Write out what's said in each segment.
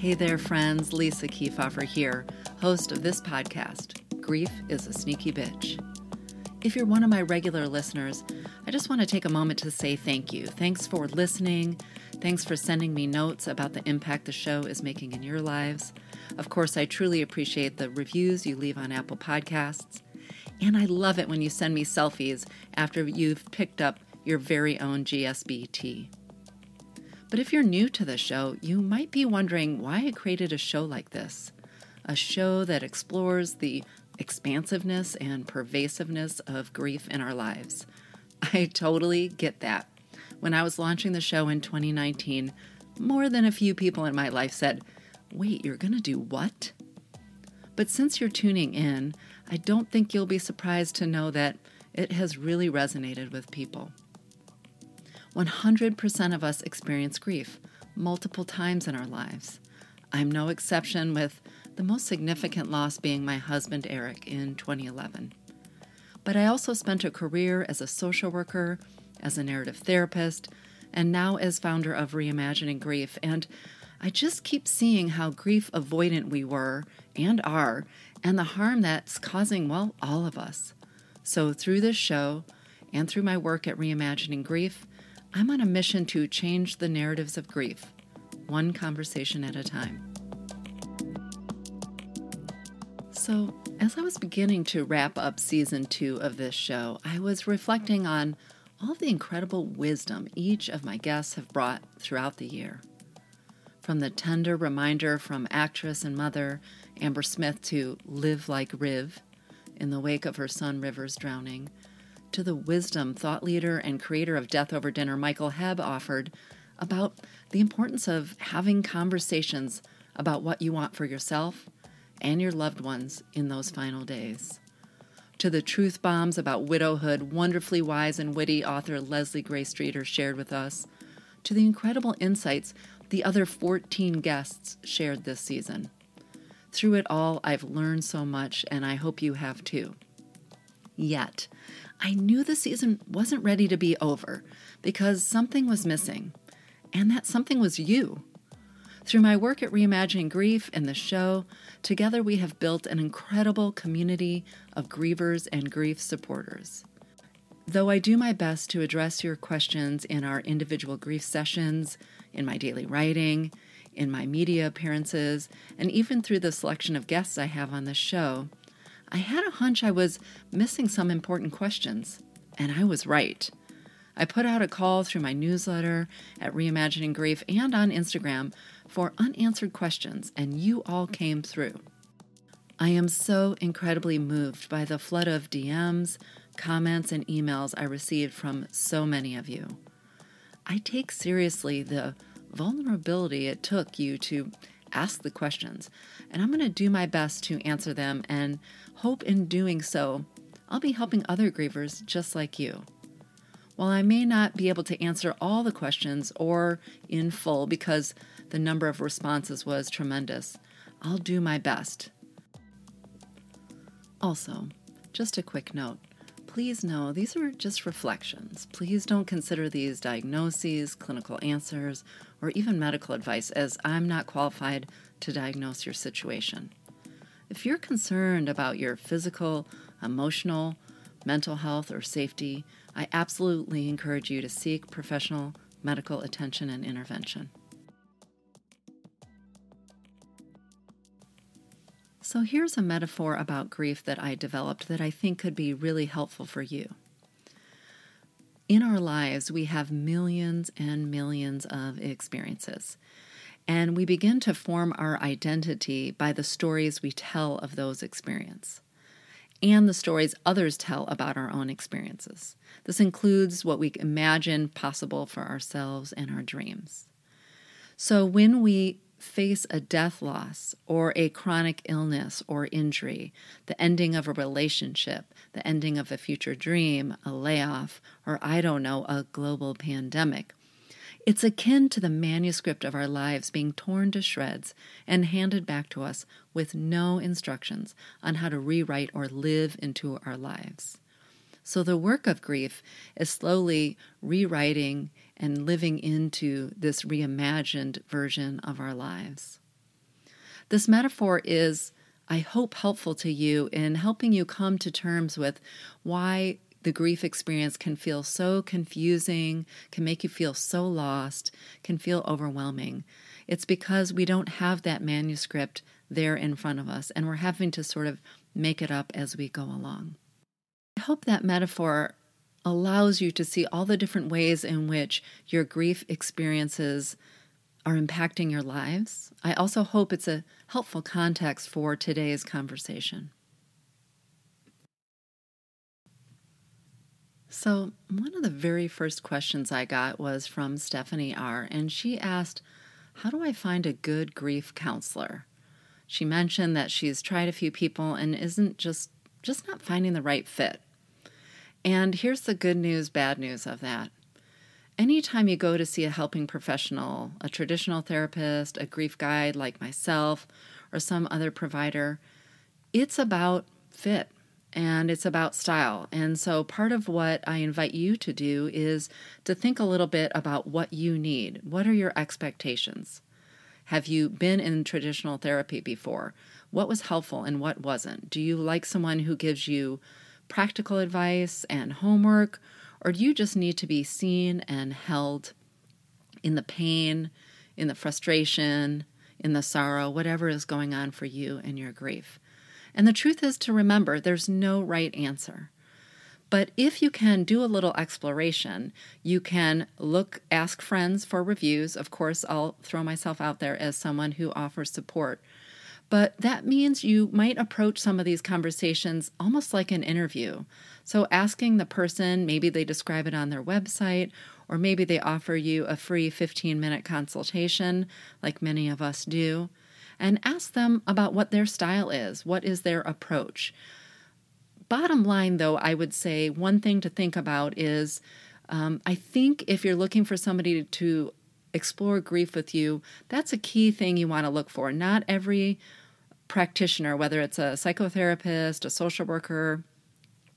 Hey there, friends. Lisa Keefauver here, host of this podcast, Grief is a Sneaky Bitch. If you're one of my regular listeners, I just want to take a moment to say thank you. Thanks for listening. Thanks for sending me notes about the impact the show is making in your lives. Of course, I truly appreciate the reviews you leave on Apple Podcasts. And I love it when you send me selfies after you've picked up your very own GSB tea. But if you're new to the show, you might be wondering why I created a show like this. A show that explores the expansiveness and pervasiveness of grief in our lives. I totally get that. When I was launching the show in 2019, more than a few people in my life said, Wait, you're going to do what? But since you're tuning in, I don't think you'll be surprised to know that it has really resonated with people. 100% of us experience grief multiple times in our lives. I'm no exception, with the most significant loss being my husband Eric in 2011. But I also spent a career as a social worker, as a narrative therapist, and now as founder of Reimagining Grief. And I just keep seeing how grief avoidant we were and are, and the harm that's causing, well, all of us. So through this show and through my work at Reimagining Grief, I'm on a mission to change the narratives of grief, one conversation at a time. So, as I was beginning to wrap up season two of this show, I was reflecting on all the incredible wisdom each of my guests have brought throughout the year. From the tender reminder from actress and mother Amber Smith to live like Riv in the wake of her son River's drowning, to the wisdom thought leader and creator of Death Over Dinner, Michael Hebb, offered about the importance of having conversations about what you want for yourself and your loved ones in those final days. To the truth bombs about widowhood, wonderfully wise and witty author Leslie Gray Streeter shared with us, to the incredible insights the other 14 guests shared this season. Through it all, I've learned so much, and I hope you have too. Yet, I knew the season wasn't ready to be over because something was missing, and that something was you. Through my work at Reimagining Grief and the show, together we have built an incredible community of grievers and grief supporters. Though I do my best to address your questions in our individual grief sessions, in my daily writing, in my media appearances, and even through the selection of guests I have on the show, I had a hunch I was missing some important questions, and I was right. I put out a call through my newsletter at Reimagining Grief and on Instagram for unanswered questions, and you all came through. I am so incredibly moved by the flood of DMs, comments, and emails I received from so many of you. I take seriously the vulnerability it took you to ask the questions, and I'm going to do my best to answer them and hope in doing so, I'll be helping other grievers just like you. While I may not be able to answer all the questions or in full because the number of responses was tremendous, I'll do my best. Also, just a quick note please know these are just reflections. Please don't consider these diagnoses, clinical answers, or even medical advice, as I'm not qualified to diagnose your situation. If you're concerned about your physical, emotional, mental health, or safety, I absolutely encourage you to seek professional medical attention and intervention. So, here's a metaphor about grief that I developed that I think could be really helpful for you. In our lives, we have millions and millions of experiences. And we begin to form our identity by the stories we tell of those experiences and the stories others tell about our own experiences. This includes what we imagine possible for ourselves and our dreams. So when we face a death loss or a chronic illness or injury, the ending of a relationship, the ending of a future dream, a layoff, or I don't know, a global pandemic. It's akin to the manuscript of our lives being torn to shreds and handed back to us with no instructions on how to rewrite or live into our lives. So, the work of grief is slowly rewriting and living into this reimagined version of our lives. This metaphor is, I hope, helpful to you in helping you come to terms with why the grief experience can feel so confusing, can make you feel so lost, can feel overwhelming. It's because we don't have that manuscript there in front of us, and we're having to sort of make it up as we go along. I hope that metaphor allows you to see all the different ways in which your grief experiences are impacting your lives. I also hope it's a helpful context for today's conversation. So, one of the very first questions I got was from Stephanie R., and she asked, How do I find a good grief counselor? She mentioned that she's tried a few people and isn't just just not finding the right fit. And here's the good news, bad news of that. Anytime you go to see a helping professional, a traditional therapist, a grief guide like myself, or some other provider, it's about fit and it's about style. And so, part of what I invite you to do is to think a little bit about what you need. What are your expectations? Have you been in traditional therapy before? What was helpful and what wasn't? Do you like someone who gives you practical advice and homework, or do you just need to be seen and held in the pain, in the frustration, in the sorrow, whatever is going on for you and your grief? And the truth is to remember there's no right answer. But if you can do a little exploration, you can look, ask friends for reviews. Of course, I'll throw myself out there as someone who offers support but that means you might approach some of these conversations almost like an interview. So, asking the person, maybe they describe it on their website, or maybe they offer you a free 15 minute consultation, like many of us do, and ask them about what their style is, what is their approach. Bottom line, though, I would say one thing to think about is um, I think if you're looking for somebody to explore grief with you, that's a key thing you want to look for. Not every practitioner, whether it's a psychotherapist, a social worker,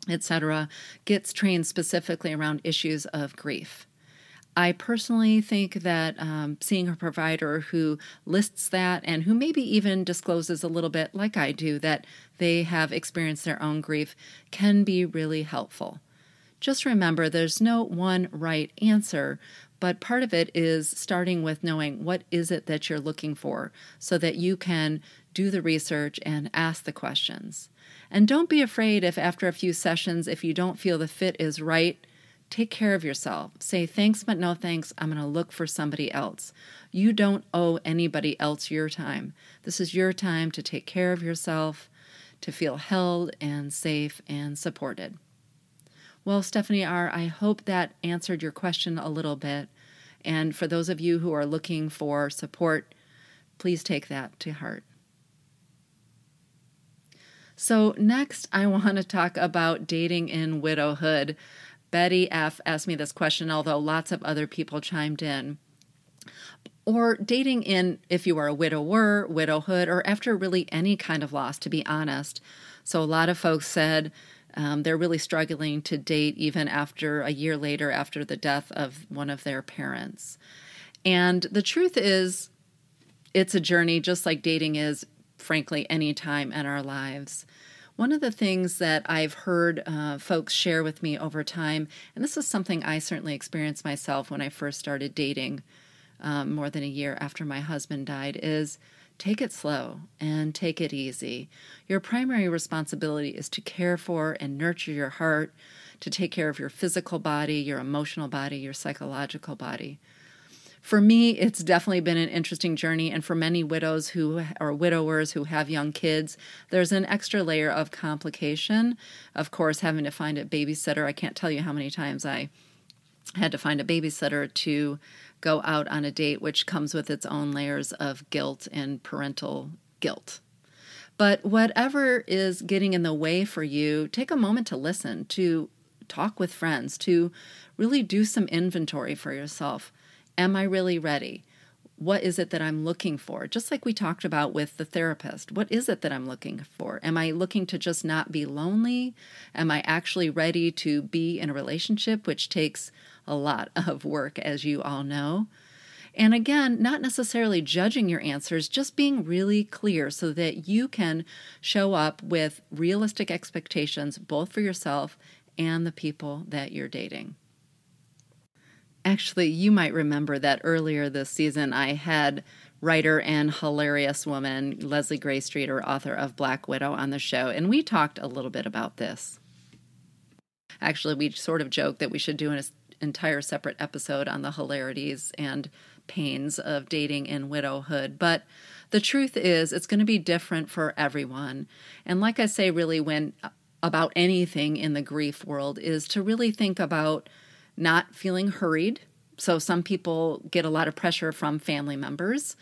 etc., gets trained specifically around issues of grief. I personally think that um, seeing a provider who lists that and who maybe even discloses a little bit, like I do, that they have experienced their own grief can be really helpful. Just remember there's no one right answer, but part of it is starting with knowing what is it that you're looking for so that you can do the research and ask the questions. And don't be afraid if after a few sessions, if you don't feel the fit is right, take care of yourself. Say thanks, but no thanks. I'm going to look for somebody else. You don't owe anybody else your time. This is your time to take care of yourself, to feel held and safe and supported. Well, Stephanie R., I hope that answered your question a little bit. And for those of you who are looking for support, please take that to heart. So, next, I want to talk about dating in widowhood. Betty F. asked me this question, although lots of other people chimed in. Or dating in if you are a widower, widowhood, or after really any kind of loss, to be honest. So, a lot of folks said um, they're really struggling to date even after a year later after the death of one of their parents. And the truth is, it's a journey just like dating is frankly, any time in our lives. One of the things that I've heard uh, folks share with me over time, and this is something I certainly experienced myself when I first started dating um, more than a year after my husband died, is take it slow and take it easy. Your primary responsibility is to care for and nurture your heart, to take care of your physical body, your emotional body, your psychological body for me, it's definitely been an interesting journey. And for many widows who are widowers who have young kids, there's an extra layer of complication. Of course, having to find a babysitter. I can't tell you how many times I had to find a babysitter to go out on a date, which comes with its own layers of guilt and parental guilt. But whatever is getting in the way for you, take a moment to listen, to talk with friends, to really do some inventory for yourself. Am I really ready? What is it that I'm looking for? Just like we talked about with the therapist, what is it that I'm looking for? Am I looking to just not be lonely? Am I actually ready to be in a relationship, which takes a lot of work, as you all know? And again, not necessarily judging your answers, just being really clear so that you can show up with realistic expectations both for yourself and the people that you're dating. Actually, you might remember that earlier this season I had writer and hilarious woman Leslie Gray Streeter, author of Black Widow, on the show, and we talked a little bit about this. Actually, we sort of joked that we should do an entire separate episode on the hilarities and pains of dating in widowhood. But the truth is, it's going to be different for everyone. And like I say, really, when uh, about anything in the grief world, is to really think about not feeling hurried. So some people get a lot of pressure from family members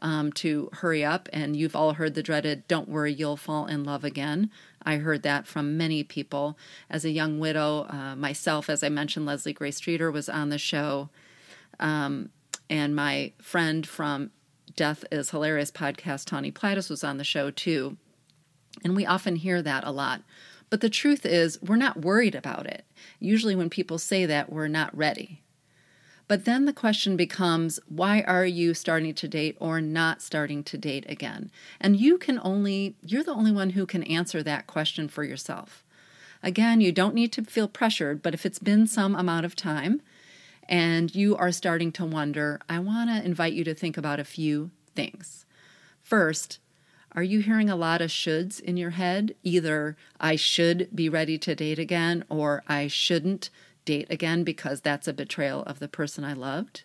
um, to hurry up, and you've all heard the dreaded "Don't worry, you'll fall in love again." I heard that from many people. As a young widow, uh, myself, as I mentioned, Leslie Gray Streeter was on the show. Um, and my friend from Death is Hilarious podcast, Tawny Plattis, was on the show too. And we often hear that a lot. But the truth is, we're not worried about it. Usually, when people say that, we're not ready. But then the question becomes why are you starting to date or not starting to date again? And you can only, you're the only one who can answer that question for yourself. Again, you don't need to feel pressured, but if it's been some amount of time and you are starting to wonder, I want to invite you to think about a few things. First, are you hearing a lot of shoulds in your head? Either I should be ready to date again or I shouldn't date again because that's a betrayal of the person I loved?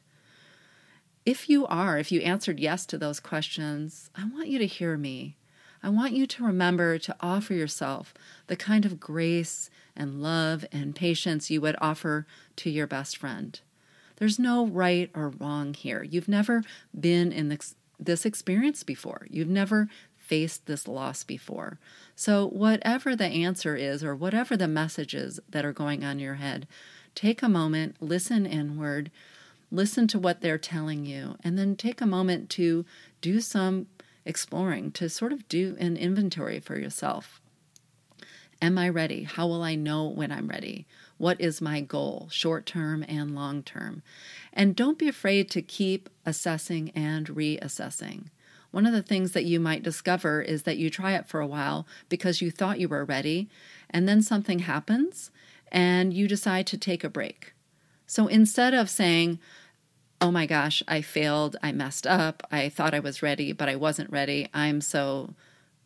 If you are, if you answered yes to those questions, I want you to hear me. I want you to remember to offer yourself the kind of grace and love and patience you would offer to your best friend. There's no right or wrong here. You've never been in this, this experience before. You've never faced this loss before. So, whatever the answer is, or whatever the messages that are going on in your head, take a moment, listen inward, listen to what they're telling you, and then take a moment to do some exploring, to sort of do an inventory for yourself. Am I ready? How will I know when I'm ready? What is my goal, short term and long term? And don't be afraid to keep assessing and reassessing. One of the things that you might discover is that you try it for a while because you thought you were ready, and then something happens and you decide to take a break. So instead of saying, Oh my gosh, I failed, I messed up, I thought I was ready, but I wasn't ready, I'm so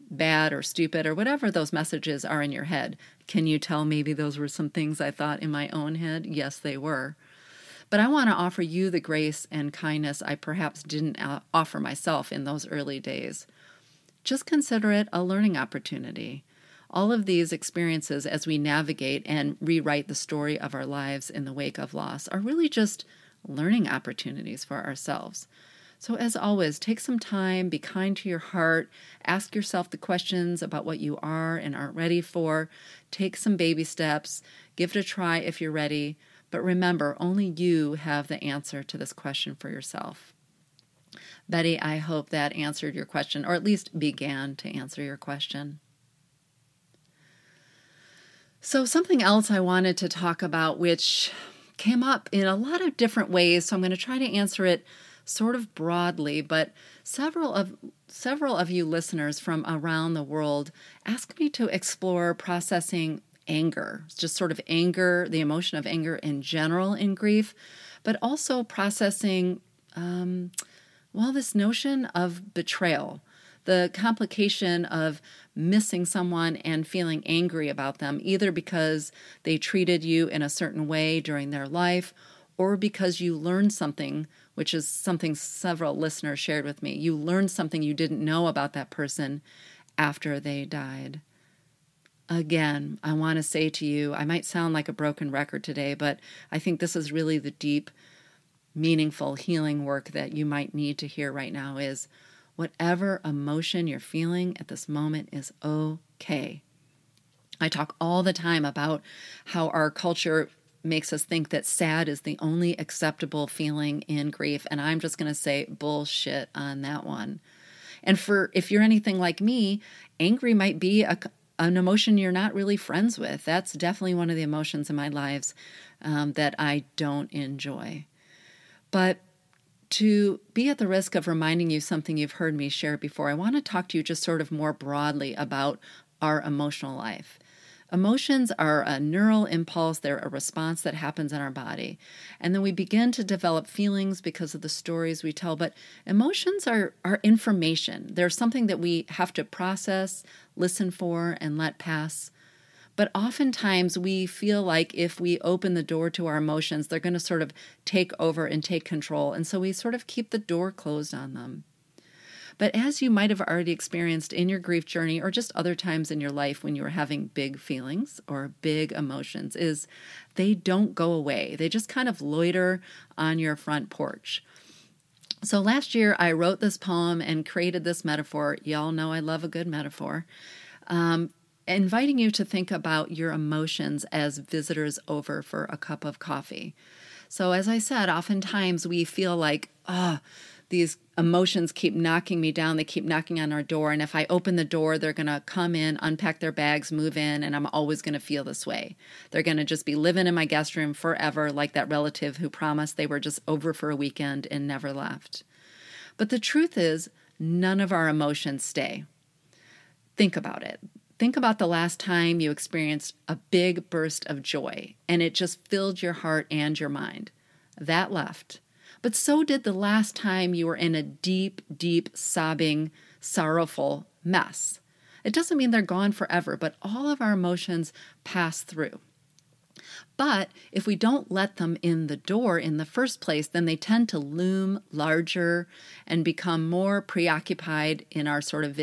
bad or stupid or whatever those messages are in your head. Can you tell maybe those were some things I thought in my own head? Yes, they were. But I want to offer you the grace and kindness I perhaps didn't uh, offer myself in those early days. Just consider it a learning opportunity. All of these experiences as we navigate and rewrite the story of our lives in the wake of loss are really just learning opportunities for ourselves. So, as always, take some time, be kind to your heart, ask yourself the questions about what you are and aren't ready for, take some baby steps, give it a try if you're ready. But remember, only you have the answer to this question for yourself. Betty, I hope that answered your question, or at least began to answer your question. So, something else I wanted to talk about, which came up in a lot of different ways, so I'm going to try to answer it sort of broadly, but several of several of you listeners from around the world asked me to explore processing anger, just sort of anger, the emotion of anger in general in grief, but also processing, um, well, this notion of betrayal, the complication of missing someone and feeling angry about them, either because they treated you in a certain way during their life or because you learned something, which is something several listeners shared with me. You learned something you didn't know about that person after they died. Again, I want to say to you, I might sound like a broken record today, but I think this is really the deep, meaningful healing work that you might need to hear right now is whatever emotion you're feeling at this moment is okay. I talk all the time about how our culture makes us think that sad is the only acceptable feeling in grief and I'm just going to say bullshit on that one. And for if you're anything like me, angry might be a, an emotion you're not really friends with. That's definitely one of the emotions in my lives um, that I don't enjoy. But To be at the risk of reminding you something you've heard me share before, I want to talk to you just sort of more broadly about our emotional life. Emotions are a neural impulse, they're a response that happens in our body. And then we begin to develop feelings because of the stories we tell. But emotions are, are information, they're something that we have to process, listen for, and let pass. But oftentimes we feel like if we open the door to our emotions, they're going to sort of take over and take control. And so we sort of keep the door closed on them. But as you might have already experienced in your grief journey or just other times in your life when you were having big feelings or big emotions, is they don't go away. They just kind of loiter on your front porch. So last year I wrote this poem and created this metaphor. Y'all know I love a good metaphor. Um, inviting you to think about your emotions as visitors over for a cup of coffee. So, as I said, oftentimes we feel like, oh, these emotions keep knocking me down. They keep knocking on our door. And if I open the door, they're going to come in, unpack their bags, move in, and I'm always going to feel this way. They're going to just be living in my guest room forever, like that relative who promised they were just over for a weekend and never left. But the truth is, none of our emotions stay. Think about it. Think about the last time you experienced a big burst of joy and it just filled your heart and your mind. That left but so did the last time you were in a deep, deep, sobbing, sorrowful mess. It doesn't mean they're gone forever, but all of our emotions pass through. But if we don't let them in the door in the first place, then they tend to loom larger and become more preoccupied in our sort of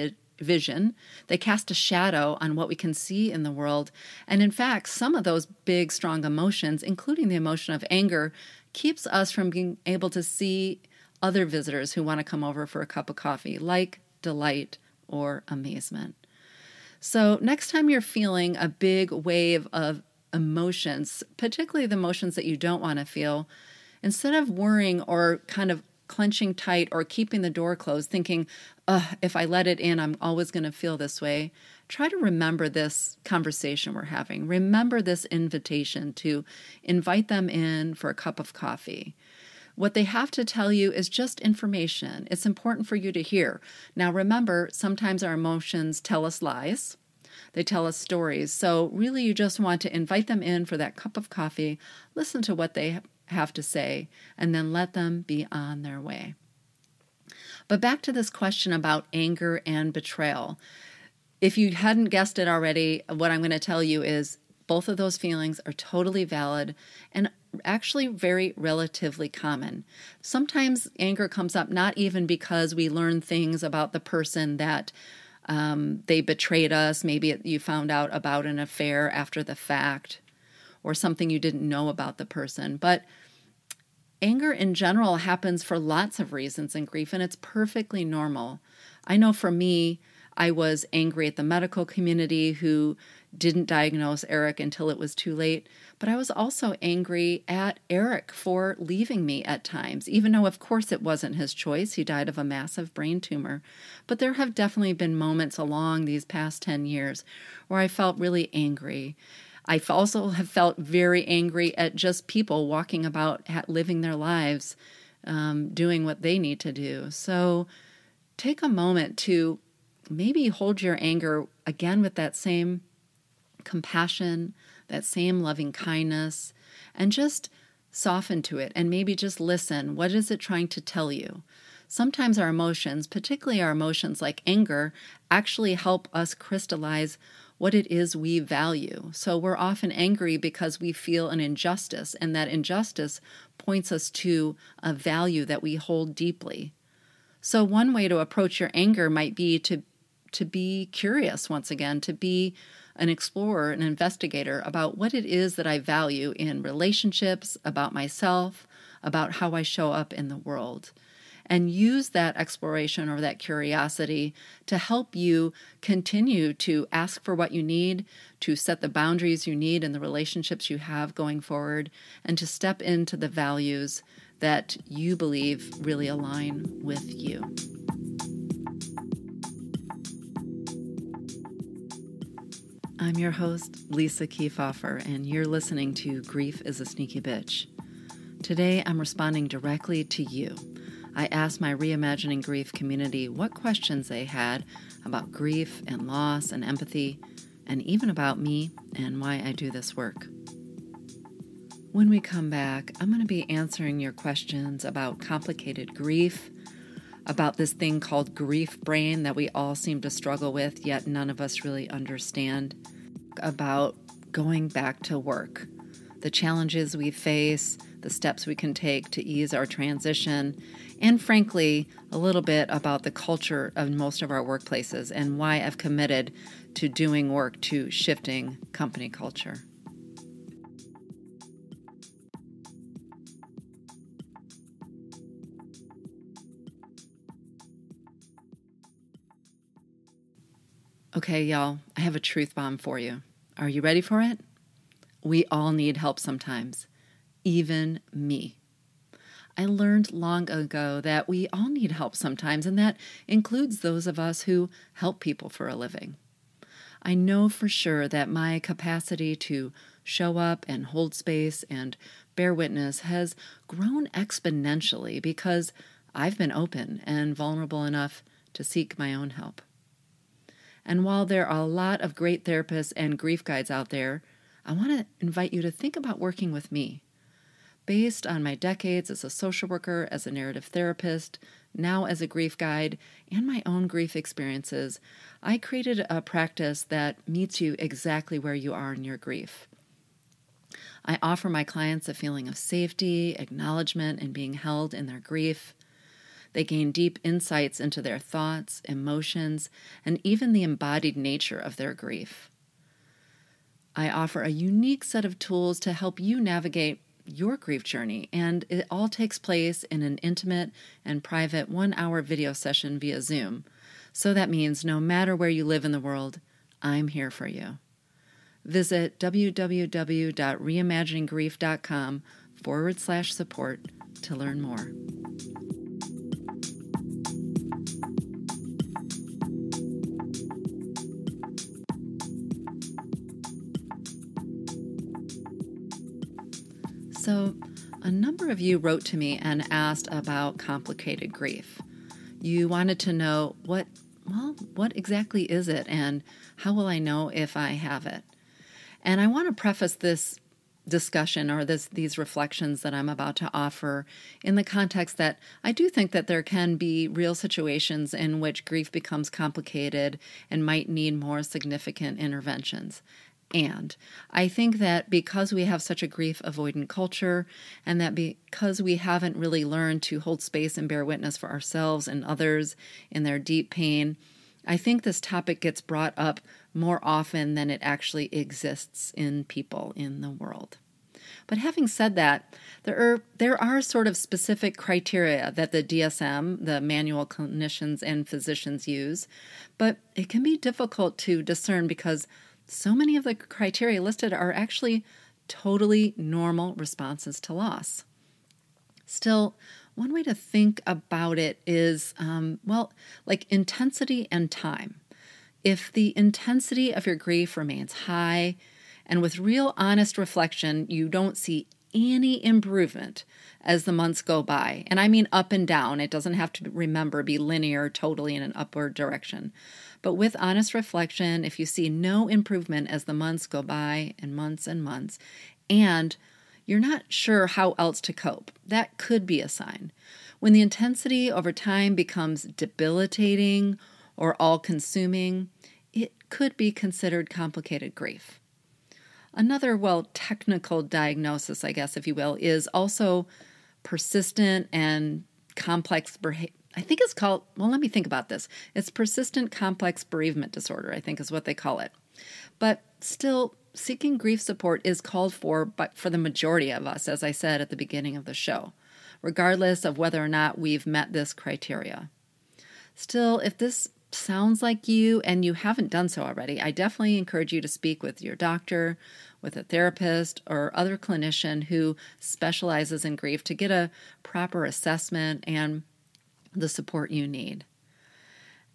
vision. They cast a shadow on what we can see in the world. And in fact, some of those big, strong emotions, including the emotion of anger, keeps us from being able to see other visitors who want to come over for a cup of coffee, like delight or amazement. So, next time you're feeling a big wave of emotions, particularly the emotions that you don't want to feel, instead of worrying or kind of clenching tight or keeping the door closed, thinking, if I let it in, I'm always going to feel this way, try to remember this conversation we're having. Remember this invitation to invite them in for a cup of coffee. What they have to tell you is just information. It's important for you to hear. Now, remember, sometimes our emotions tell us lies, they tell us stories. So, really, you just want to invite them in for that cup of coffee, listen to what they have to say, and then let them be on their way. But back to this question about anger and betrayal. If you hadn't guessed it already, what I'm going to tell you is both of those feelings are totally valid and actually very relatively common. Sometimes anger comes up not even because we learn things about the person that um, they betrayed us. Maybe you found out about an affair after the fact or something you didn't know about the person. But anger in general happens for lots of reasons in grief, and it's perfectly normal. I know for me, I was angry at the medical community who didn't diagnose Eric until it was too late, but I was also angry at Eric for leaving me at times, even though, of course, it wasn't his choice. He died of a massive brain tumor. But there have definitely been moments along these past 10 years where I felt really angry. I also have felt very angry at just people walking about, living their lives, um, doing what they need to do. So take a moment to maybe hold your anger again with that same compassion, that same loving kindness, and just soften to it and maybe just listen. What is it trying to tell you? Sometimes our emotions, particularly our emotions like anger, actually help us crystallize what it is we value. So we're often angry because we feel an injustice, and that injustice points us to a value that we hold deeply. So, one way to approach your anger might be to to be curious once again, to be an explorer, an investigator about what it is that I value in relationships, about myself, about how I show up in the world. And use that exploration or that curiosity to help you continue to ask for what you need, to set the boundaries you need in the relationships you have going forward, and to step into the values that you believe really align with you. I'm your host, Lisa Keefauver, and you're listening to Grief is a Sneaky Bitch. Today, I'm responding directly to you. I asked my Reimagining Grief community what questions they had about grief and loss and empathy, and even about me and why I do this work. When we come back, I'm going to be answering your questions about complicated grief, about this thing called grief brain that we all seem to struggle with, yet none of us really understand, about going back to work, the challenges we face, the steps we can take to ease our transition, and frankly, a little bit about the culture of most of our workplaces and why I've committed to doing work to shifting company culture. Okay, y'all, I have a truth bomb for you. Are you ready for it? We all need help sometimes, even me. I learned long ago that we all need help sometimes, and that includes those of us who help people for a living. I know for sure that my capacity to show up and hold space and bear witness has grown exponentially because I've been open and vulnerable enough to seek my own help. And while there are a lot of great therapists and grief guides out there, I want to invite you to think about working with me. Based on my decades as a social worker, as a narrative therapist, now as a grief guide, and my own grief experiences, I created a practice that meets you exactly where you are in your grief. I offer my clients a feeling of safety, acknowledgement, and being held in their grief. They gain deep insights into their thoughts, emotions, and even the embodied nature of their grief. I offer a unique set of tools to help you navigate your grief journey, and it all takes place in an intimate and private one hour video session via Zoom. So that means no matter where you live in the world, I'm here for you. Visit www.reimagininggrief.com forward slash support to learn more. So, a number of you wrote to me and asked about complicated grief. You wanted to know what, well, what exactly is it and how will I know if I have it? And I want to preface this discussion or this these reflections that I'm about to offer in the context that I do think that there can be real situations in which grief becomes complicated and might need more significant interventions and. I think that because we have such a grief avoidant culture, and that because we haven't really learned to hold space and bear witness for ourselves and others in their deep pain, I think this topic gets brought up more often than it actually exists in people in the world. But having said that, there are there are sort of specific criteria that the DSM, the manual clinicians and physicians use, but it can be difficult to discern because so many of the criteria listed are actually totally normal responses to loss. Still, one way to think about it is um, well, like intensity and time. If the intensity of your grief remains high, and with real honest reflection, you don't see any improvement as the months go by, and I mean up and down, it doesn't have to remember be linear totally in an upward direction. But with honest reflection, if you see no improvement as the months go by and months and months, and you're not sure how else to cope, that could be a sign. When the intensity over time becomes debilitating or all consuming, it could be considered complicated grief. Another, well, technical diagnosis, I guess, if you will, is also persistent and complex I think it's called, well, let me think about this. It's persistent complex bereavement disorder, I think is what they call it. But still, seeking grief support is called for but for the majority of us, as I said at the beginning of the show, regardless of whether or not we've met this criteria. Still, if this sounds like you and you haven't done so already, I definitely encourage you to speak with your doctor, with a therapist, or other clinician who specializes in grief to get a proper assessment and the support you need.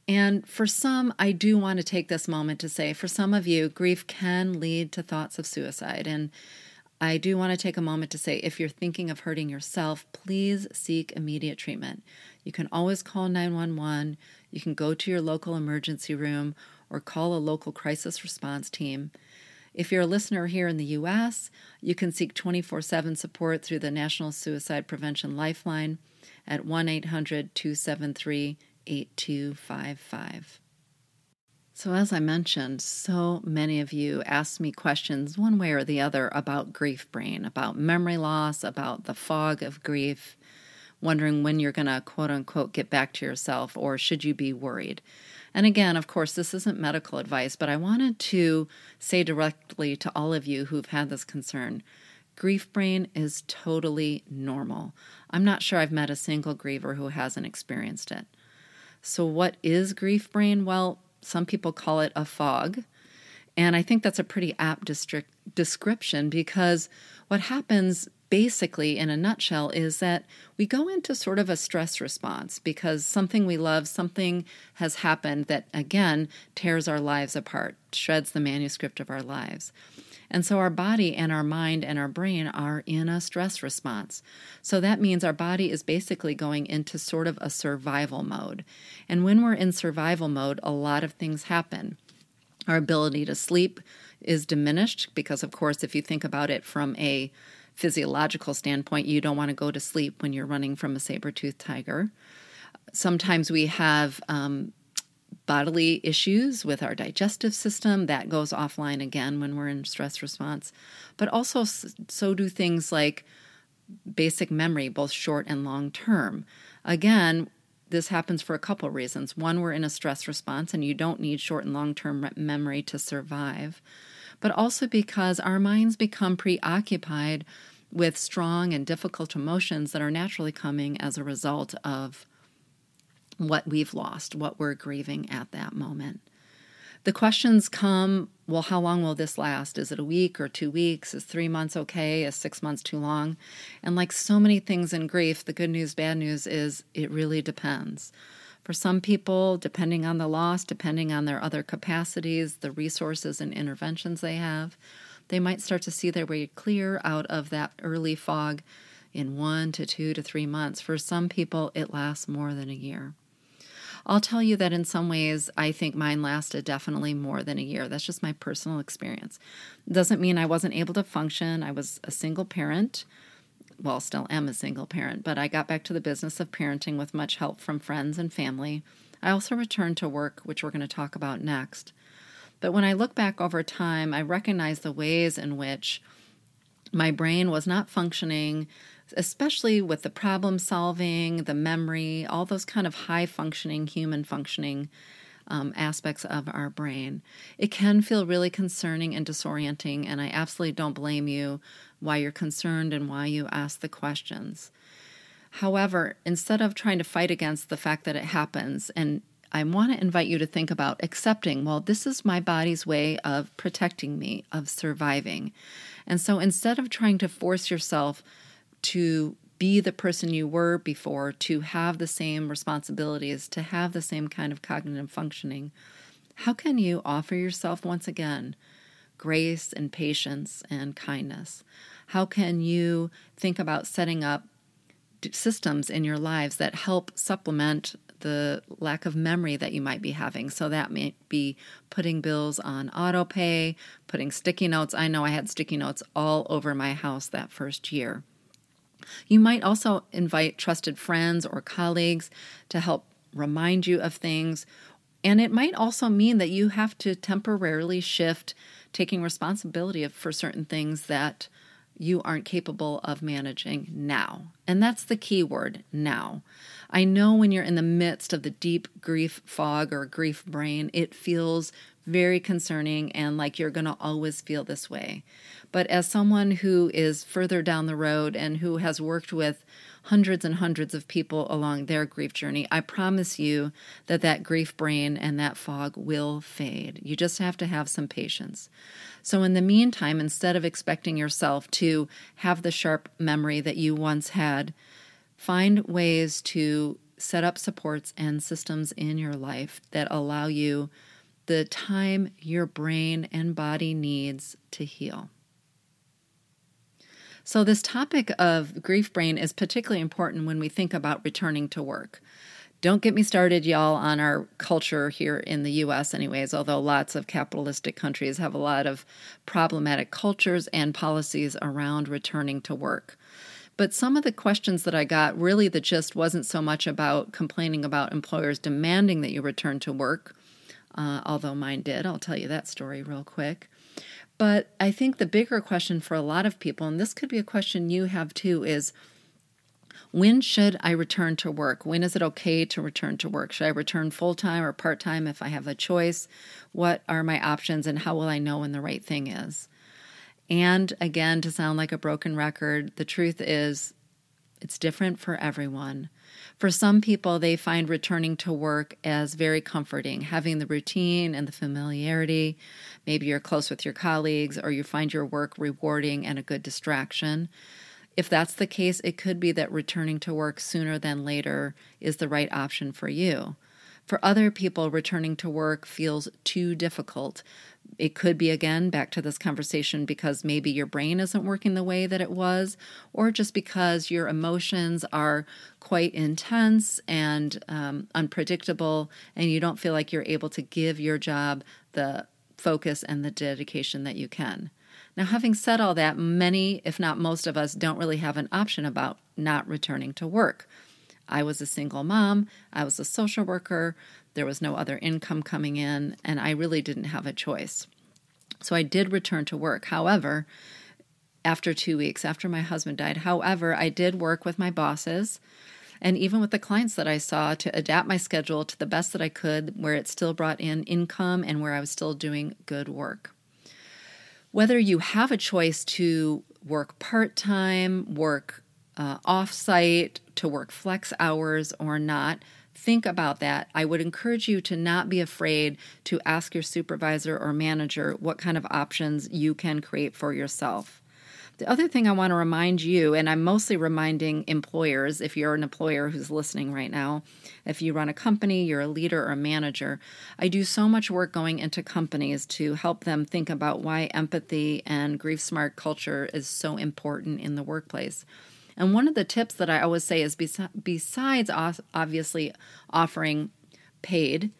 And for some, I do want to take this moment to say for some of you, grief can lead to thoughts of suicide. And I do want to take a moment to say if you're thinking of hurting yourself, please seek immediate treatment. You can always call 911, you can go to your local emergency room, or call a local crisis response team. If you're a listener here in the U.S., you can seek 24 7 support through the National Suicide Prevention Lifeline at 1 800 273 8255. So, as I mentioned, so many of you asked me questions one way or the other about grief brain, about memory loss, about the fog of grief, wondering when you're going to quote unquote get back to yourself or should you be worried. And again, of course, this isn't medical advice, but I wanted to say directly to all of you who've had this concern grief brain is totally normal. I'm not sure I've met a single griever who hasn't experienced it. So, what is grief brain? Well, some people call it a fog. And I think that's a pretty apt description because what happens basically, in a nutshell, is that we go into sort of a stress response because something we love, something has happened that, again, tears our lives apart, shreds the manuscript of our lives. And so our body and our mind and our brain are in a stress response. So that means our body is basically going into sort of a survival mode. And when we're in survival mode, a lot of things happen. Our ability to sleep is diminished because, of course, if you think about it from a physiological standpoint, you don't want to go to sleep when you're running from a saber toothed tiger. Sometimes we have um, bodily issues with our digestive system. That goes offline again when we're in stress response. But also, so do things like basic memory, both short and long term. Again, this happens for a couple reasons. One, we're in a stress response and you don't need short and long term memory to survive, but also because our minds become preoccupied with strong and difficult emotions that are naturally coming as a result of what we've lost, what we're grieving at that moment. The questions come well, how long will this last? Is it a week or two weeks? Is three months okay? Is six months too long? And like so many things in grief, the good news, bad news is it really depends. For some people, depending on the loss, depending on their other capacities, the resources and interventions they have, they might start to see their way clear out of that early fog in one to two to three months. For some people, it lasts more than a year. I'll tell you that in some ways, I think mine lasted definitely more than a year. That's just my personal experience. Doesn't mean I wasn't able to function. I was a single parent. Well, still am a single parent, but I got back to the business of parenting with much help from friends and family. I also returned to work, which we're going to talk about next. But when I look back over time, I recognize the ways in which my brain was not functioning especially with the problem solving, the memory, all those kind of high functioning, human functioning um, aspects of our brain. It can feel really concerning and disorienting, and I absolutely don't blame you why you're concerned and why you ask the questions. However, instead of trying to fight against the fact that it happens, and I want to invite you to think about accepting, well, this is my body's way of protecting me, of surviving. And so instead of trying to force yourself to be the person you were before, to have the same responsibilities, to have the same kind of cognitive functioning, how can you offer yourself once again grace and patience and kindness? How can you think about setting up systems in your lives that help supplement the lack of memory that you might be having. So that may be putting bills on auto pay, putting sticky notes. I know I had sticky notes all over my house that first year. You might also invite trusted friends or colleagues to help remind you of things. And it might also mean that you have to temporarily shift taking responsibility for certain things that you aren't capable of managing now. And that's the key word now. I know when you're in the midst of the deep grief fog or grief brain, it feels very concerning and like you're going to always feel this way. But as someone who is further down the road and who has worked with hundreds and hundreds of people along their grief journey, I promise you that that grief brain and that fog will fade. You just have to have some patience. So, in the meantime, instead of expecting yourself to have the sharp memory that you once had, find ways to set up supports and systems in your life that allow you the time your brain and body needs to heal. So, this topic of grief brain is particularly important when we think about returning to work. Don't get me started, y'all, on our culture here in the US, anyways, although lots of capitalistic countries have a lot of problematic cultures and policies around returning to work. But some of the questions that I got really the gist wasn't so much about complaining about employers demanding that you return to work, uh, although mine did. I'll tell you that story real quick. But I think the bigger question for a lot of people, and this could be a question you have too, is when should I return to work? When is it okay to return to work? Should I return full time or part time if I have a choice? What are my options and how will I know when the right thing is? And again, to sound like a broken record, the truth is it's different for everyone. For some people, they find returning to work as very comforting, having the routine and the familiarity. Maybe you're close with your colleagues or you find your work rewarding and a good distraction. If that's the case, it could be that returning to work sooner than later is the right option for you. For other people, returning to work feels too difficult. It could be, again, back to this conversation because maybe your brain isn't working the way that it was, or just because your emotions are quite intense and um, unpredictable, and you don't feel like you're able to give your job the focus and the dedication that you can. Now, having said all that, many, if not most of us, don't really have an option about not returning to work. I was a single mom, I was a social worker, there was no other income coming in, and I really didn't have a choice. So I did return to work. However, after two weeks, after my husband died, however, I did work with my bosses and even with the clients that I saw to adapt my schedule to the best that I could, where it still brought in income and where I was still doing good work whether you have a choice to work part time, work uh, off site, to work flex hours or not, think about that. I would encourage you to not be afraid to ask your supervisor or manager what kind of options you can create for yourself. The other thing I want to remind you, and I'm mostly reminding employers, if you're an employer who's listening right now, if you run a company, you're a leader or a manager, I do so much work going into companies to help them think about why empathy and grief smart culture is so important in the workplace. And one of the tips that I always say is besides obviously offering paid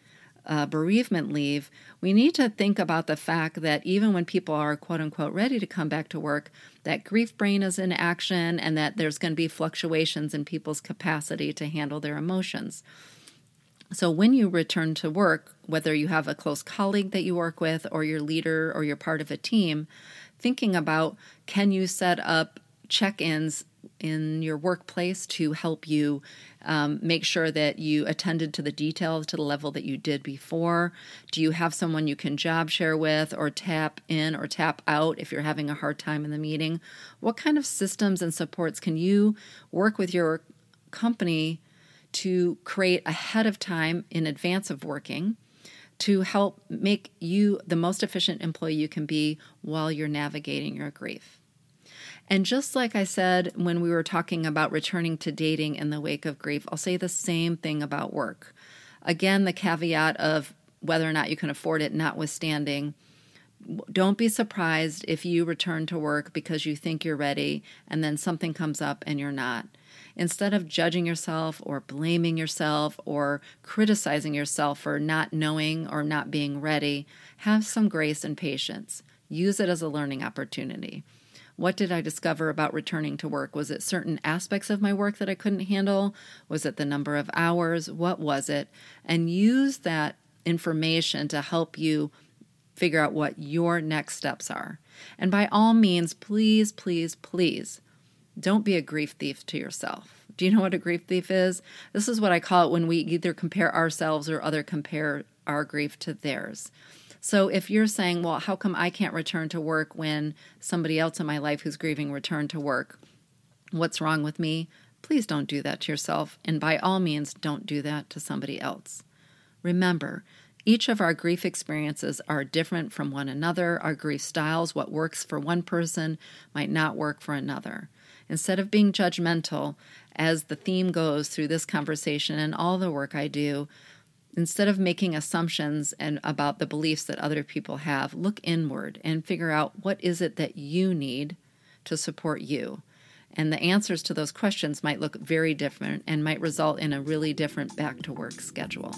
uh, bereavement leave, we need to think about the fact that even when people are quote unquote ready to come back to work, that grief brain is in action and that there's going to be fluctuations in people's capacity to handle their emotions. So, when you return to work, whether you have a close colleague that you work with, or your leader, or you're part of a team, thinking about can you set up check ins in your workplace to help you um, make sure that you attended to the details to the level that you did before? Do you have someone you can job share with or tap in or tap out if you're having a hard time in the meeting? What kind of systems and supports can you work with your company to create ahead of time in advance of working? To help make you the most efficient employee you can be while you're navigating your grief. And just like I said when we were talking about returning to dating in the wake of grief, I'll say the same thing about work. Again, the caveat of whether or not you can afford it, notwithstanding, don't be surprised if you return to work because you think you're ready and then something comes up and you're not. Instead of judging yourself or blaming yourself or criticizing yourself for not knowing or not being ready, have some grace and patience. Use it as a learning opportunity. What did I discover about returning to work? Was it certain aspects of my work that I couldn't handle? Was it the number of hours? What was it? And use that information to help you figure out what your next steps are. And by all means, please, please, please don't be a grief thief to yourself. Do you know what a grief thief is? This is what I call it when we either compare ourselves or other compare our grief to theirs. So if you're saying, well, how come I can't return to work when somebody else in my life who's grieving returned to work? What's wrong with me? Please don't do that to yourself. And by all means, don't do that to somebody else. Remember, each of our grief experiences are different from one another. Our grief styles, what works for one person, might not work for another. Instead of being judgmental, as the theme goes through this conversation and all the work I do, instead of making assumptions and about the beliefs that other people have look inward and figure out what is it that you need to support you. And the answers to those questions might look very different and might result in a really different back to work schedule.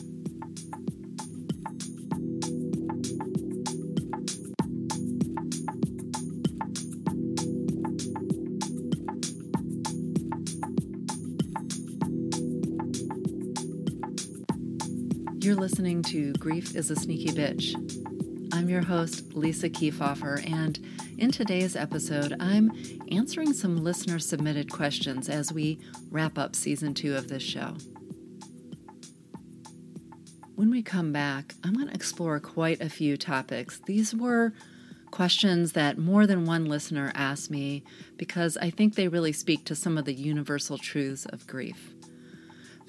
You're listening to Grief is a Sneaky Bitch. I'm your host, Lisa Keefauver, and in today's episode, I'm answering some listener submitted questions as we wrap up season two of this show. When we come back, I'm going to explore quite a few topics. These were questions that more than one listener asked me because I think they really speak to some of the universal truths of grief.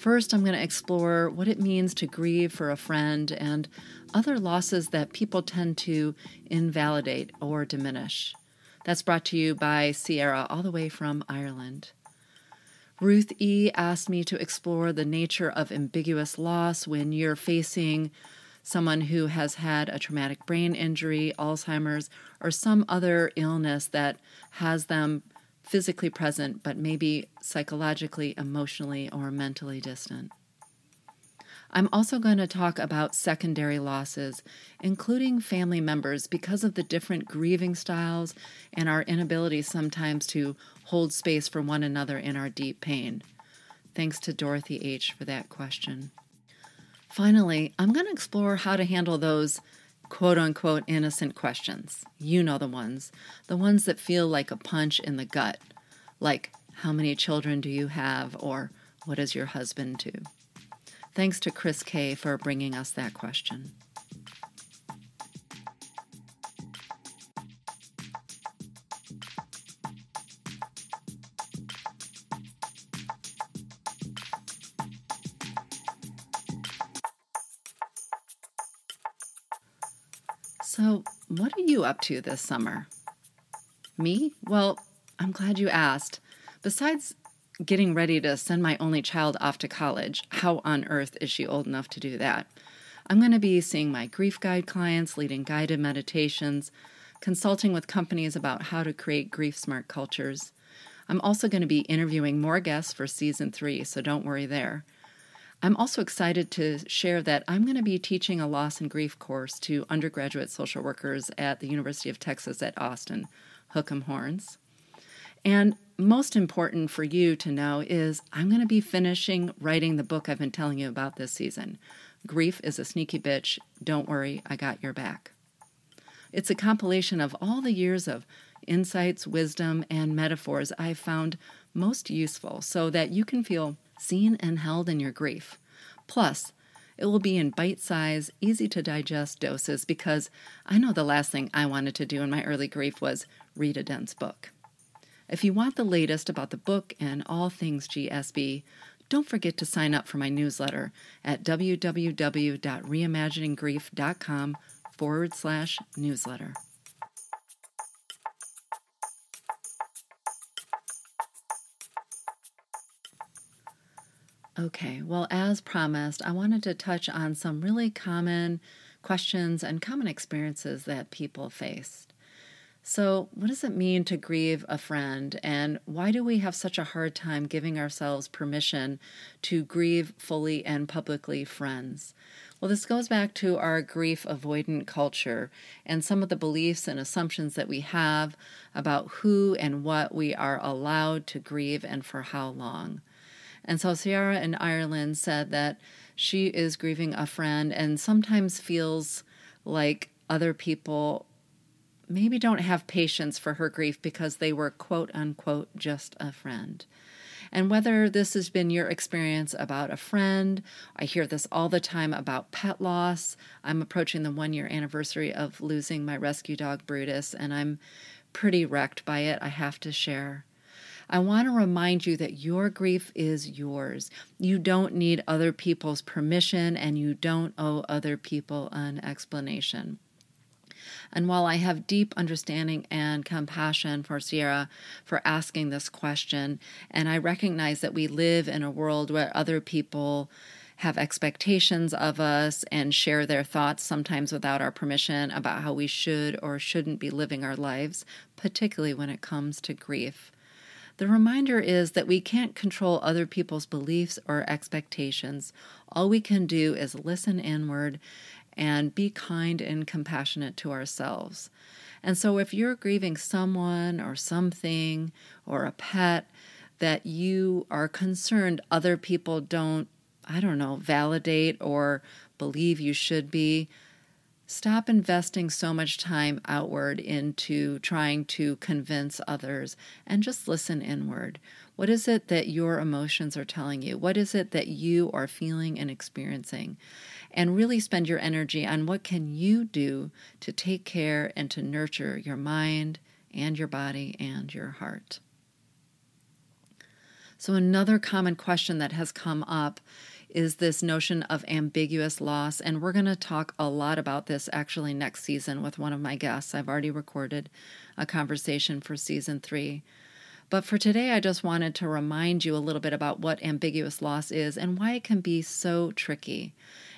First, I'm going to explore what it means to grieve for a friend and other losses that people tend to invalidate or diminish. That's brought to you by Sierra, all the way from Ireland. Ruth E. asked me to explore the nature of ambiguous loss when you're facing someone who has had a traumatic brain injury, Alzheimer's, or some other illness that has them physically present, but maybe psychologically, emotionally, or mentally distant. I'm also going to talk about secondary losses, including family members, because of the different grieving styles and our inability sometimes to hold space for one another in our deep pain. Thanks to Dorothy H. for that question. Finally, I'm going to explore how to handle those quote unquote innocent questions. You know the ones. The ones that feel like a punch in the gut. Like, how many children do you have? Or what does your husband do? Thanks to Chris K for bringing us that question. Up to this summer? Me? Well, I'm glad you asked. Besides getting ready to send my only child off to college, how on earth is she old enough to do that? I'm going to be seeing my grief guide clients, leading guided meditations, consulting with companies about how to create grief smart cultures. I'm also going to be interviewing more guests for season three, so don't worry there. I'm also excited to share that I'm going to be teaching a loss and grief course to undergraduate social workers at the University of Texas at Austin, Hook'em Horns. And most important for you to know is I'm going to be finishing writing the book I've been telling you about this season. Grief is a Sneaky Bitch. Don't worry, I got your back. It's a compilation of all the years of insights, wisdom, and metaphors I've found most useful so that you can feel seen and held in your grief. Plus, it will be in bite size, easy to digest doses because I know the last thing I wanted to do in my early grief was read a dense book. If you want the latest about the book and all things GSB, don't forget to sign up for my newsletter at www.reimagininggrief.com forward slash newsletter. Okay, well, as promised, I wanted to touch on some really common questions and common experiences that people faced. So, what does it mean to grieve a friend, and why do we have such a hard time giving ourselves permission to grieve fully and publicly friends? Well, this goes back to our grief avoidant culture and some of the beliefs and assumptions that we have about who and what we are allowed to grieve and for how long. And so Sierra in Ireland said that she is grieving a friend and sometimes feels like other people maybe don't have patience for her grief because they were quote unquote just a friend. And whether this has been your experience about a friend, I hear this all the time about pet loss. I'm approaching the one year anniversary of losing my rescue dog Brutus, and I'm pretty wrecked by it, I have to share. I want to remind you that your grief is yours. You don't need other people's permission and you don't owe other people an explanation. And while I have deep understanding and compassion for Sierra for asking this question, and I recognize that we live in a world where other people have expectations of us and share their thoughts, sometimes without our permission, about how we should or shouldn't be living our lives, particularly when it comes to grief. The reminder is that we can't control other people's beliefs or expectations. All we can do is listen inward and be kind and compassionate to ourselves. And so, if you're grieving someone or something or a pet that you are concerned other people don't, I don't know, validate or believe you should be, stop investing so much time outward into trying to convince others and just listen inward. What is it that your emotions are telling you? What is it that you are feeling and experiencing? And really spend your energy on what can you do to take care and to nurture your mind and your body and your heart. So another common question that has come up is this notion of ambiguous loss. And we're going to talk a lot about this actually next season with one of my guests. I've already recorded a conversation for season three. But for today, I just wanted to remind you a little bit about what ambiguous loss is and why it can be so tricky.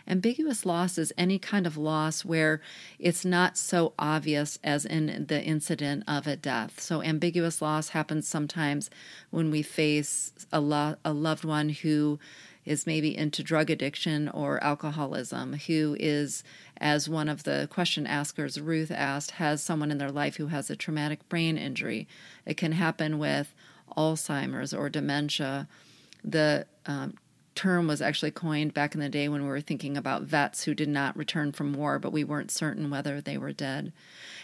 Ambiguous loss is any kind of loss where it's not so obvious as in the incident of a death. So, ambiguous loss happens sometimes when we face a, lo- a loved one who is maybe into drug addiction or alcoholism, who is, as one of the question askers, Ruth asked, has someone in their life who has a traumatic brain injury. It can happen with Alzheimer's or dementia. The um, term was actually coined back in the day when we were thinking about vets who did not return from war, but we weren't certain whether they were dead.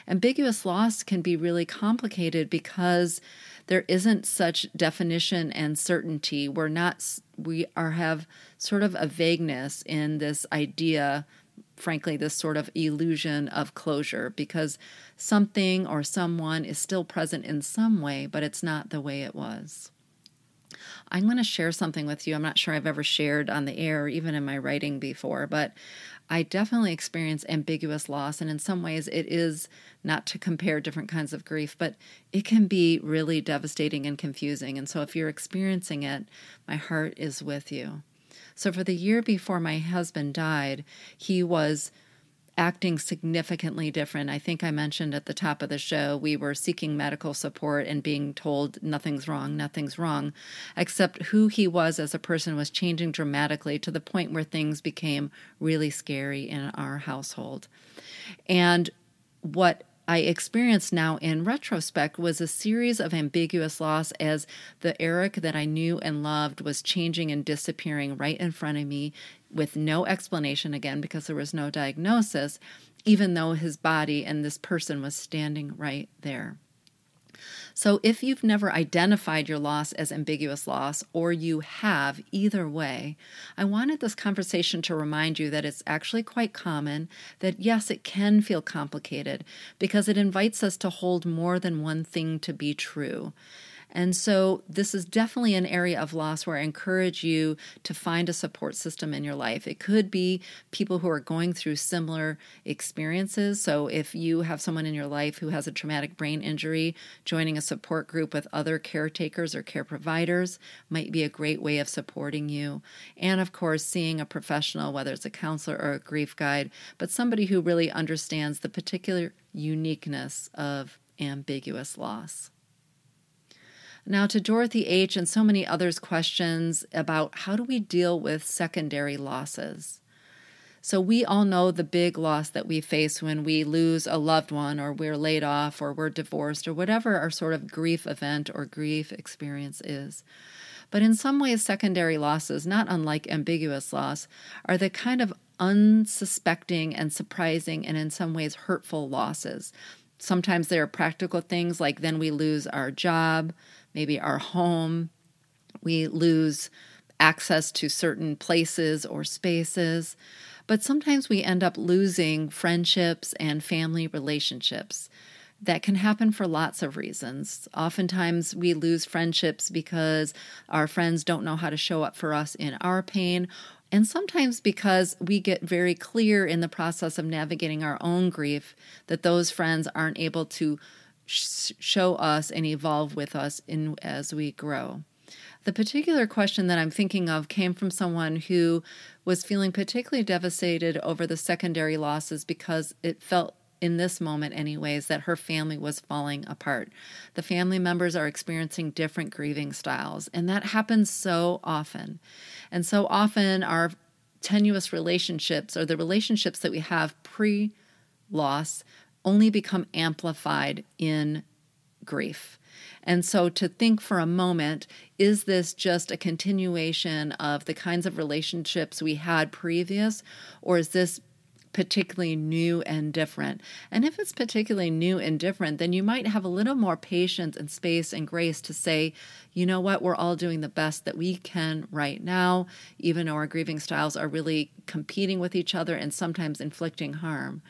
Ambiguous loss can be really complicated because there isn't such definition and certainty. We're not we are have sort of a vagueness in this idea frankly this sort of illusion of closure because something or someone is still present in some way but it's not the way it was i'm going to share something with you i'm not sure i've ever shared on the air or even in my writing before but I definitely experience ambiguous loss, and in some ways, it is not to compare different kinds of grief, but it can be really devastating and confusing. And so, if you're experiencing it, my heart is with you. So, for the year before my husband died, he was acting significantly different. I think I mentioned at the top of the show, we were seeking medical support and being told nothing's wrong, nothing's wrong, except who he was as a person was changing dramatically to the point where things became really scary in our household. And what I experienced now in retrospect was a series of ambiguous loss as the Eric that I knew and loved was changing and disappearing right in front of me with no explanation again because there was no diagnosis, even though his body and this person was standing right there. So, if you've never identified your loss as ambiguous loss, or you have, either way, I wanted this conversation to remind you that it's actually quite common, that yes, it can feel complicated because it invites us to hold more than one thing to be true. And so, this is definitely an area of loss where I encourage you to find a support system in your life. It could be people who are going through similar experiences. So, if you have someone in your life who has a traumatic brain injury, joining a support group with other caretakers or care providers might be a great way of supporting you. And of course, seeing a professional, whether it's a counselor or a grief guide, but somebody who really understands the particular uniqueness of ambiguous loss. Now, to Dorothy H. and so many others' questions about how do we deal with secondary losses. So, we all know the big loss that we face when we lose a loved one, or we're laid off, or we're divorced, or whatever our sort of grief event or grief experience is. But in some ways, secondary losses, not unlike ambiguous loss, are the kind of unsuspecting and surprising and in some ways hurtful losses. Sometimes they are practical things like then we lose our job, maybe our home. We lose access to certain places or spaces. But sometimes we end up losing friendships and family relationships. That can happen for lots of reasons. Oftentimes, we lose friendships because our friends don't know how to show up for us in our pain, and sometimes because we get very clear in the process of navigating our own grief that those friends aren't able to show us and evolve with us in as we grow. The particular question that I'm thinking of came from someone who was feeling particularly devastated over the secondary losses because it felt in this moment, anyways, that her family was falling apart. The family members are experiencing different grieving styles, and that happens so often. And so often, our tenuous relationships or the relationships that we have pre loss only become amplified in grief. And so to think for a moment, is this just a continuation of the kinds of relationships we had previous, or is this particularly new and different. And if it's particularly new and different, then you might have a little more patience and space and grace to say, you know what, we're all doing the best that we can right now, even though our grieving styles are really competing with each other and sometimes inflicting harm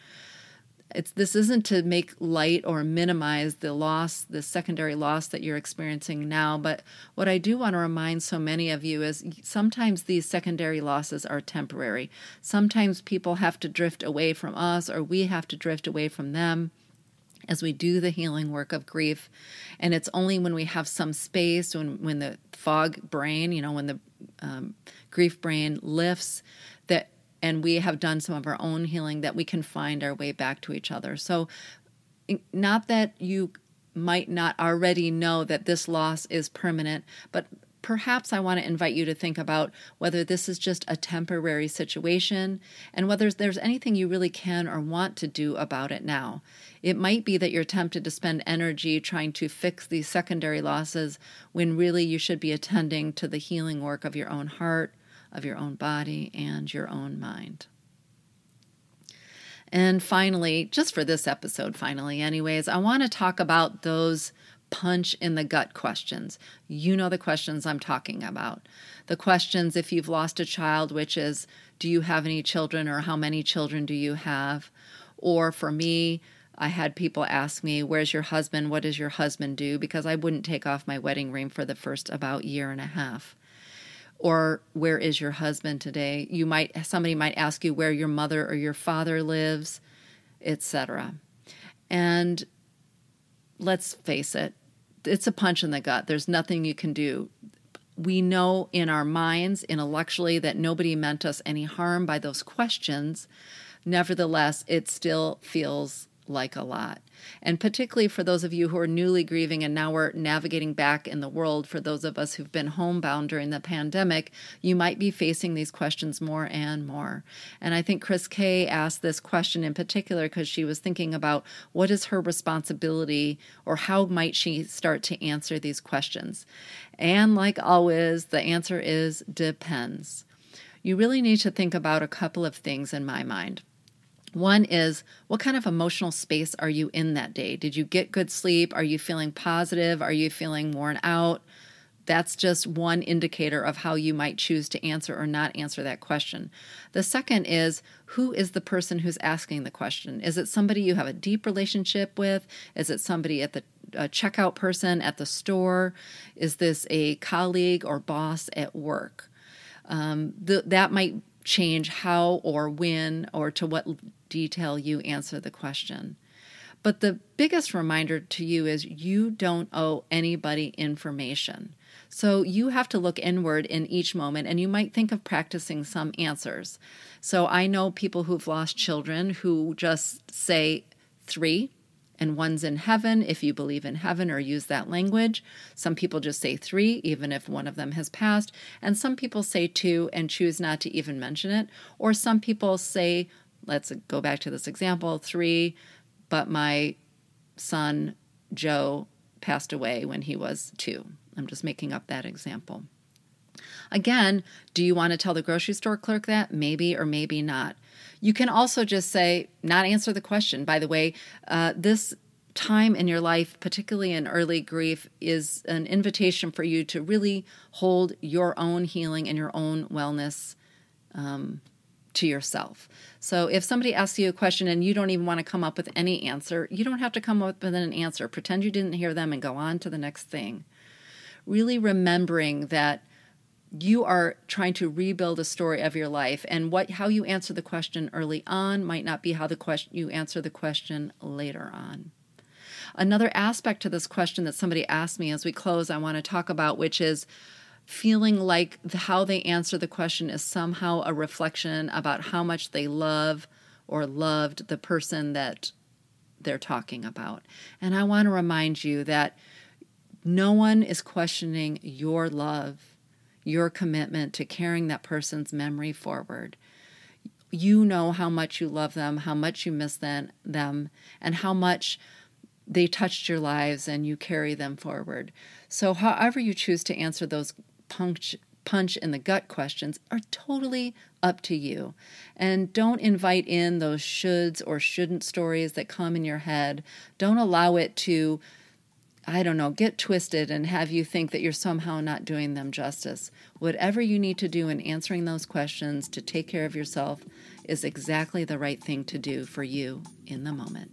it's this isn't to make light or minimize the loss the secondary loss that you're experiencing now but what i do want to remind so many of you is sometimes these secondary losses are temporary. Sometimes people have to drift away from us or we have to drift away from them as we do the healing work of grief. And it's only when we have some space when when the fog brain you know when the um, grief brain lifts and we have done some of our own healing that we can find our way back to each other. So, not that you might not already know that this loss is permanent, but perhaps I want to invite you to think about whether this is just a temporary situation and whether there's anything you really can or want to do about it now. It might be that you're tempted to spend energy trying to fix these secondary losses when really you should be attending to the healing work of your own heart of your own body and your own mind. And finally, just for this episode, finally, anyways, I want to talk about those punch in the gut questions. You know the questions I'm talking about. The questions if you've lost a child, which is, do you have any children or how many children do you have? Or for me, I had people ask me, Where's your husband? What does your husband do? Because I wouldn't take off my wedding ring for the first about year and a half or where is your husband today? You might somebody might ask you where your mother or your father lives etc and let's face it it's a punch in the gut. There's nothing you can do. We know in our minds intellectually that nobody meant us any harm by those questions. Nevertheless it still feels like a lot. And particularly for those of you who are newly grieving and now we're navigating back in the world, for those of us who've been homebound during the pandemic, you might be facing these questions more and more. And I think Chris Kay asked this question in particular because she was thinking about what is her responsibility or how might she start to answer these questions. And like always, the answer is depends. You really need to think about a couple of things in my mind. One is what kind of emotional space are you in that day? Did you get good sleep? Are you feeling positive? Are you feeling worn out? That's just one indicator of how you might choose to answer or not answer that question. The second is who is the person who's asking the question? Is it somebody you have a deep relationship with? Is it somebody at the checkout person at the store? Is this a colleague or boss at work? Um, the, that might change how or when or to what detail you answer the question. But the biggest reminder to you is you don't owe anybody information. So you have to look inward in each moment, and you might think of practicing some answers. So I know people who've lost children who just say three and one's in heaven if you believe in heaven or use that language. Some people just say three, even if one of them has passed. And some people say two and choose not to even mention it. Or some people say, let's go back to this example, three, but my son Joe passed away when he was two. I'm just making up that example. Again, do you want to tell the grocery store clerk that? Maybe or maybe not. You can also just say, not answer the question. By the way, uh, this time in your life, particularly in early grief, is an invitation for you to really hold your own healing and your own wellness um, to yourself. So if somebody asks you a question and you don't even want to come up with any answer, you don't have to come up with an answer. Pretend you didn't hear them and go on to the next thing. Really remembering that you are trying to rebuild a story of your life and what how you answer the question early on might not be how the question you answer the question later on another aspect to this question that somebody asked me as we close i want to talk about which is feeling like how they answer the question is somehow a reflection about how much they love or loved the person that they're talking about. And I want to remind you that no one is questioning your love, your commitment to carrying that person's memory forward. You know how much you love them, how much you miss them, them and how much they touched your lives and you carry them forward. So, however, you choose to answer those punch, punch in the gut questions are totally up to you. And don't invite in those shoulds or shouldn't stories that come in your head. Don't allow it to, I don't know, get twisted and have you think that you're somehow not doing them justice. Whatever you need to do in answering those questions to take care of yourself is exactly the right thing to do for you in the moment.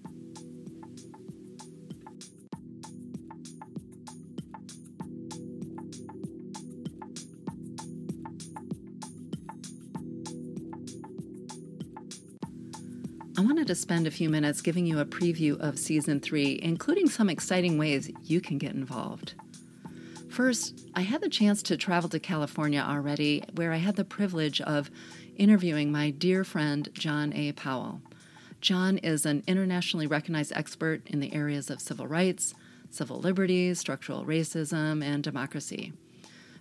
I wanted to spend a few minutes giving you a preview of season three, including some exciting ways you can get involved. First, I had the chance to travel to California already, where I had the privilege of interviewing my dear friend John A. Powell. John is an internationally recognized expert in the areas of civil rights, civil liberties, structural racism, and democracy.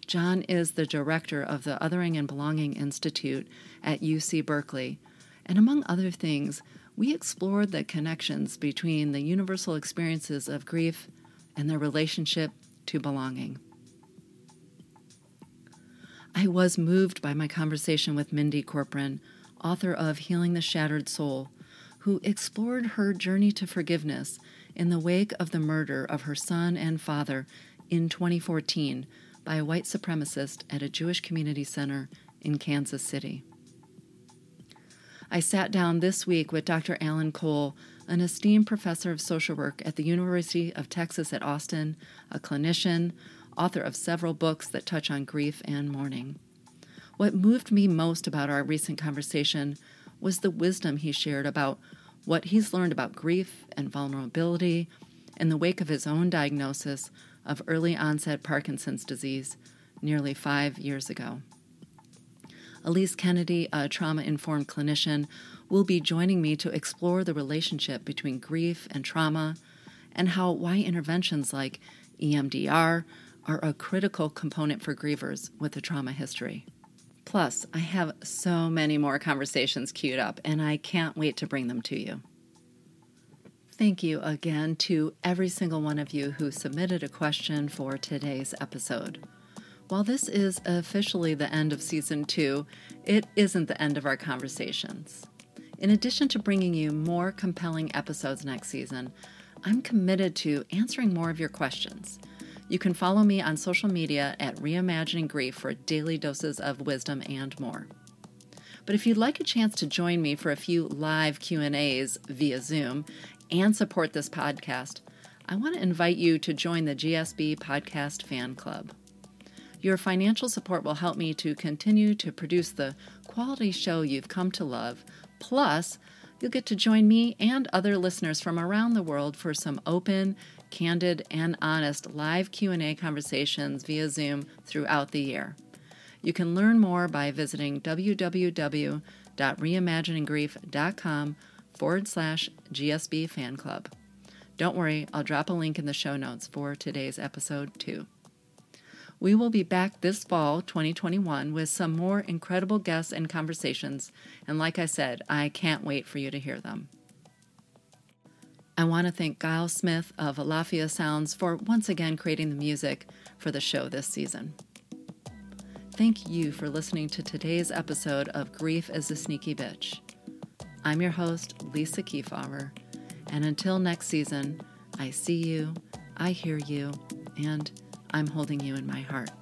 John is the director of the Othering and Belonging Institute at UC Berkeley, and among other things, we explored the connections between the universal experiences of grief and their relationship to belonging. I was moved by my conversation with Mindy Corporon, author of Healing the Shattered Soul, who explored her journey to forgiveness in the wake of the murder of her son and father in 2014 by a white supremacist at a Jewish community center in Kansas City. I sat down this week with Dr. Allan Cole, an esteemed professor of social work at the University of Texas at Austin, a clinician, author of several books that touch on grief and mourning. What moved me most about our recent conversation was the wisdom he shared about what he's learned about grief and vulnerability in the wake of his own diagnosis of early onset Parkinson's disease nearly five years ago. Elise Kennedy, a trauma informed clinician, will be joining me to explore the relationship between grief and trauma and how why interventions like EMDR are a critical component for grievers with a trauma history. Plus, I have so many more conversations queued up, and I can't wait to bring them to you. Thank you again to every single one of you who submitted a question for today's episode. While this is officially the end of season two, it isn't the end of our conversations. In addition to bringing you more compelling episodes next season, I'm committed to answering more of your questions. You can follow me on social media at Reimagining Grief for daily doses of wisdom and more. But if you'd like a chance to join me for a few live Q&As via Zoom and support this podcast, I want to invite you to join the GSB Podcast Fan Club. Your financial support will help me to continue to produce the quality show you've come to love. Plus, you'll get to join me and other listeners from around the world for some open, candid, and honest live Q&A conversations via Zoom throughout the year. You can learn more by visiting www.reimagininggrief.com forward slash GSB fan club. Don't worry, I'll drop a link in the show notes for today's episode too. We will be back this fall 2021 with some more incredible guests and conversations, and like I said, I can't wait for you to hear them. I want to thank Giles Smith of Alafia Sounds for once again creating the music for the show this season. Thank you for listening to today's episode of Grief is a Sneaky Bitch. I'm your host, Lisa Keefauver, and until next season, I see you, I hear you, and I'm holding you in my heart.